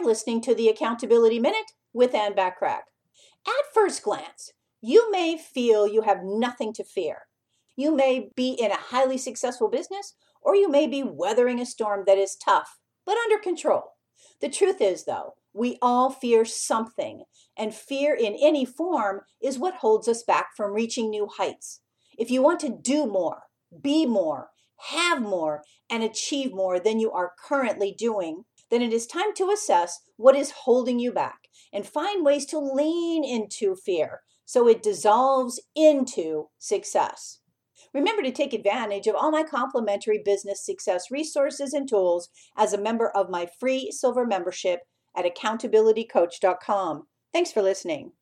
You're listening to the Accountability Minute with Ann Bachrach. At first glance, you may feel you have nothing to fear. You may be in a highly successful business, or you may be weathering a storm that is tough, but under control. The truth is, though, we all fear something, and fear in any form is what holds us back from reaching new heights. If you want to do more, be more, have more, and achieve more than you are currently doing, then it is time to assess what is holding you back and find ways to lean into fear so it dissolves into success. Remember to take advantage of all my complimentary business success resources and tools as a member of my free silver membership at accountabilitycoach.com. Thanks for listening.